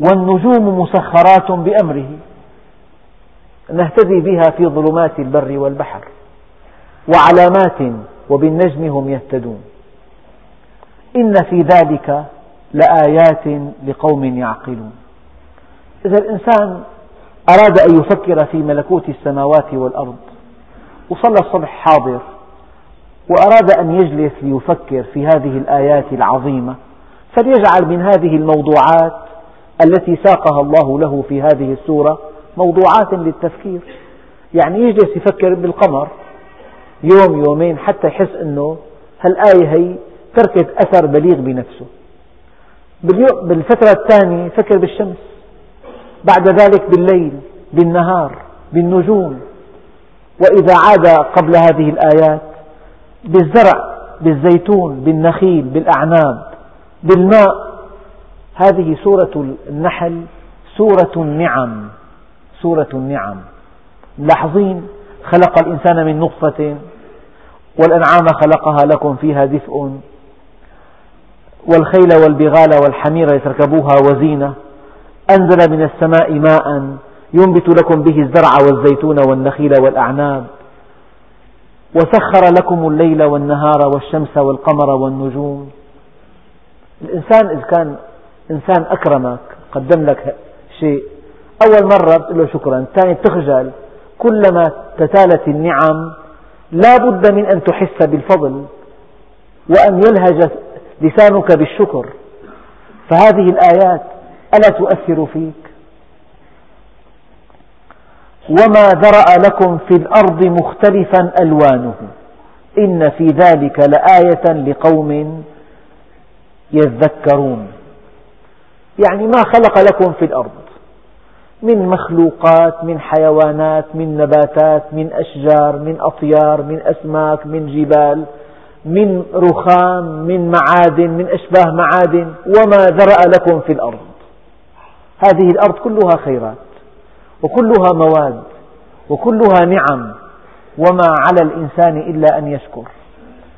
والنجوم مسخرات بأمره. نهتدي بها في ظلمات البر والبحر. وعلامات وبالنجم هم يهتدون. إن في ذلك لآيات لقوم يعقلون. إذا الإنسان أراد أن يفكر في ملكوت السماوات والأرض وصلى الصبح حاضر وأراد أن يجلس ليفكر في هذه الآيات العظيمة فليجعل من هذه الموضوعات التي ساقها الله له في هذه السورة موضوعات للتفكير. يعني يجلس يفكر بالقمر يوم يومين حتى يحس أنه هالآية هي تركت أثر بليغ بنفسه. بالفترة الثانية فكر بالشمس. بعد ذلك بالليل بالنهار بالنجوم. وإذا عاد قبل هذه الآيات بالزرع بالزيتون بالنخيل بالأعناب بالماء. هذه سورة النحل سورة النعم. سورة النعم. ملاحظين خلق الإنسان من نطفة والأنعام خلقها لكم فيها دفء. والخيل والبغال والحمير لتركبوها وزينة. أنزل من السماء ماء ينبت لكم به الزرع والزيتون والنخيل والأعناب. وسخر لكم الليل والنهار والشمس والقمر والنجوم. الإنسان إذا كان إنسان أكرمك قدم لك شيء أول مرة بتقول له شكرا ثاني تخجل كلما تتالت النعم لا بد من أن تحس بالفضل وأن يلهج لسانك بالشكر. فهذه الآيات ألا تؤثر فيك؟ وما ذرأ لكم في الأرض مختلفا ألوانه. إن في ذلك لآية لقوم يذكرون. يعني ما خلق لكم في الأرض. من مخلوقات من حيوانات من نباتات من أشجار من أطيار من أسماك من جبال. من رخام من معادن من أشباه معادن وما ذرأ لكم في الأرض. هذه الأرض كلها خيرات وكلها مواد وكلها نعم وما على الإنسان إلا أن يشكر.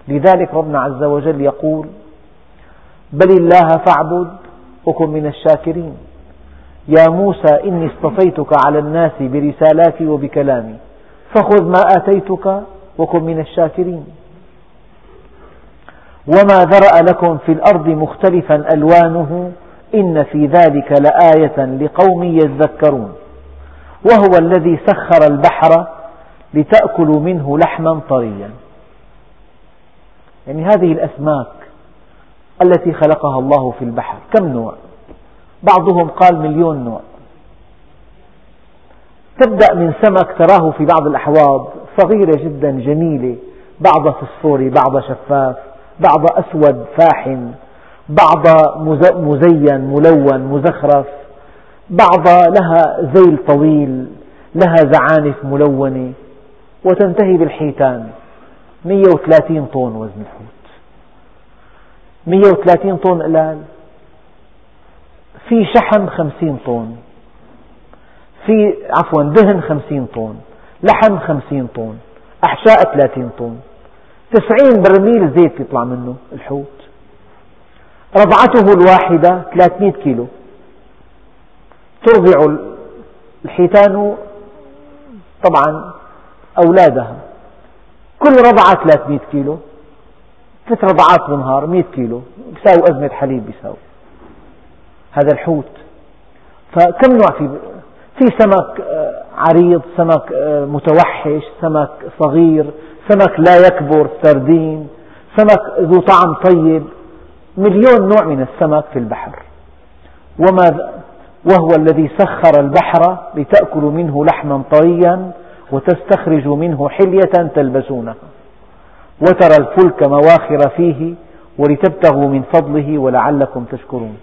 لذلك ربنا عز وجل يقول بل الله فاعبد وكن من الشاكرين. يا موسى إني اصطفيتك على الناس برسالاتي وبكلامي فخذ ما آتيتك وكن من الشاكرين. وما ذرأ لكم في الأرض مختلفا ألوانه إن في ذلك لآية لقوم يذكرون وهو الذي سخر البحر لتأكلوا منه لحما طريا. يعني هذه الأسماك التي خلقها الله في البحر كم نوع؟ بعضهم قال مليون نوع. تبدأ من سمك تراه في بعض الأحواض صغيرة جدا جميلة بعض فسفوري بعض شفاف. بعض أسود فاحم بعض مزين ملون مزخرف بعض لها ذيل طويل لها زعانف ملونة وتنتهي بالحيتان. 130 طن وزن الحوت. 130 طن قلال. في شحم 50 طن. في عفوا دهن 50 طن. لحم 50 طن. أحشاء 30 طن. 90 برميل زيت يطلع منه الحوت. رضعته الواحدة 300 كيلو. ترضع الحيتان طبعا أولادها. كل رضعة 300 كيلو. ثلاث رضعات بالنهار 100 كيلو. بيساوي أزمة حليب بيساوي. هذا الحوت. فكم نوع في في سمك آه، عريض سمك آه، متوحش سمك صغير سمك لا يكبر سردين. سمك ذو طعم طيب. مليون نوع من السمك في البحر. وما وهو الذي سخر البحر لتأكلوا منه لحما طريا وتستخرجوا منه حلية تلبسونها وترى الفلك مواخر فيه ولتبتغوا من فضله ولعلكم تشكرون.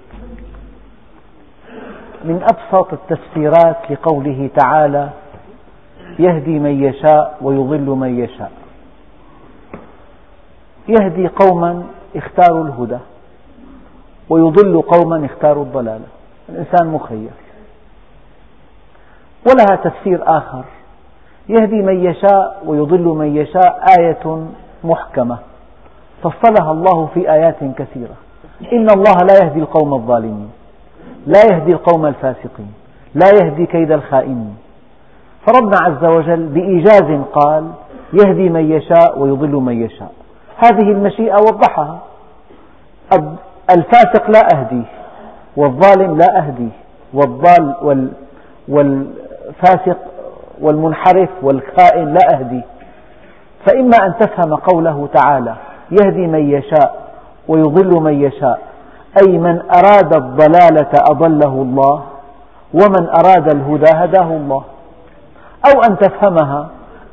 من أبسط التفسيرات لقوله تعالى يهدي من يشاء ويضل من يشاء. يهدي قوما اختاروا الهدى ويضل قوما اختاروا الضلالة. الإنسان مخير. ولها تفسير آخر. يهدي من يشاء ويضل من يشاء آية محكمة. فصلها الله في آيات كثيرة. إن الله لا يهدي القوم الظالمين. لا يهدي القوم الفاسقين. لا يهدي كيد الخائنين. فربنا عز وجل بإيجاز قال يهدي من يشاء ويضل من يشاء. هذه المشيئة وضحها. الفاسق لا أهديه والظالم لا أهديه والضال وال والفاسق والمنحرف والخائن لا أهديه. فإما أن تفهم قوله تعالى يهدي من يشاء ويضل من يشاء أي من أراد الضلالة أضله الله ومن أراد الهدى هداه الله. أو أن تفهمها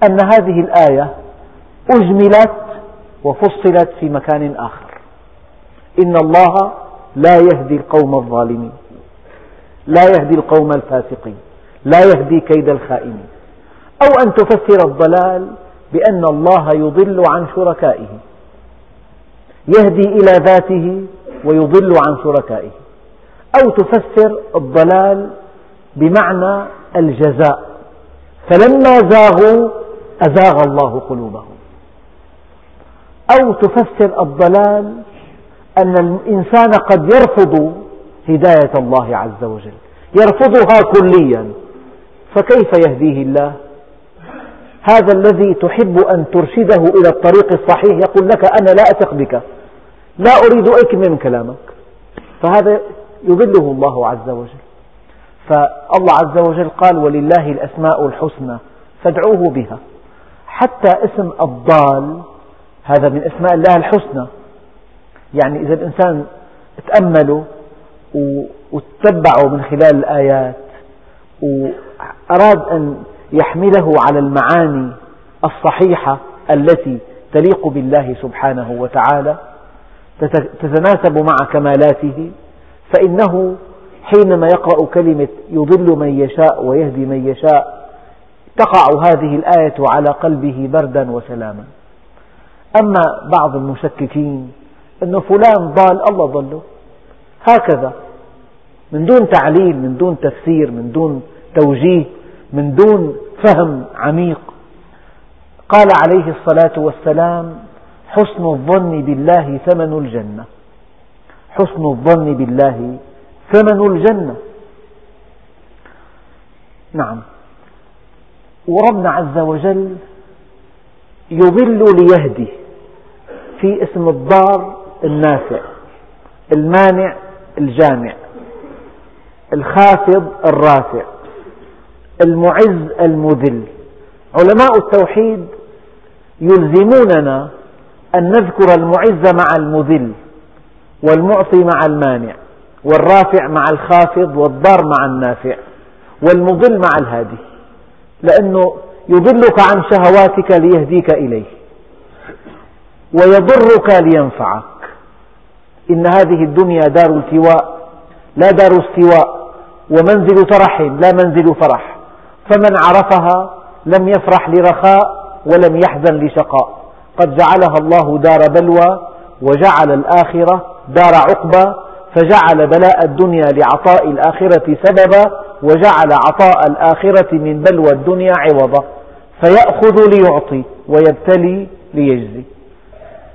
أن هذه الآية أجملت وفصلت في مكان آخر. إن الله لا يهدي القوم الظالمين. لا يهدي القوم الفاسقين. لا يهدي كيد الخائنين. أو أن تفسر الضلال بأن الله يضل عن شركائه. يهدي إلى ذاته ويضل عن شركائه. أو تفسر الضلال بمعنى الجزاء. فلما زاغوا أزاغ الله قلوبهم. أو تفسر الضلال أن الإنسان قد يرفض هداية الله عز وجل. يرفضها كليا. فكيف يهديه الله؟ هذا الذي تحب أن ترشده إلى الطريق الصحيح يقول لك أنا لا أثق بك. لا أريد أي من كلامك. فهذا يضله الله عز وجل. فالله عز وجل قال ولله الأسماء الحسنى فادعوه بها. حتى اسم الضال هذا من أسماء الله الحسنى. يعني إذا الإنسان تأمله واتبعه من خلال الآيات وأراد أن يحمله على المعاني الصحيحة التي تليق بالله سبحانه وتعالى تتناسب مع كمالاته فإنه حينما يقرأ كلمة يضل من يشاء ويهدي من يشاء تقع هذه الآية على قلبه بردا وسلاما. أما بعض المشككين أن فلان ضال الله ضله. هكذا. من دون تعليل من دون تفسير من دون توجيه من دون فهم عميق. قال عليه الصلاة والسلام حسن الظن بالله ثمن الجنة. حسن الظن بالله ثمن الجنة. نعم. وربنا عز وجل يضل ليهدي في اسم الضار النافع المانع الجامع الخافض الرافع المعز المذل. علماء التوحيد يلزموننا أن نذكر المعز مع المذل والمعطي مع المانع والرافع مع الخافض والضار مع النافع والمضل مع الهادي. لأنه يضلك عن شهواتك ليهديك إليه. ويضرك لينفعك. إن هذه الدنيا دار التواء لا دار استواء ومنزل ترح لا منزل فرح. فمن عرفها لم يفرح لرخاء ولم يحزن لشقاء. قد جعلها الله دار بلوى وجعل الآخرة دار عقبى فجعل بلاء الدنيا لعطاء الآخرة سببا وجعل عطاء الآخرة من بلوى الدنيا عوضا. فيأخذ ليعطي ويبتلي ليجزي.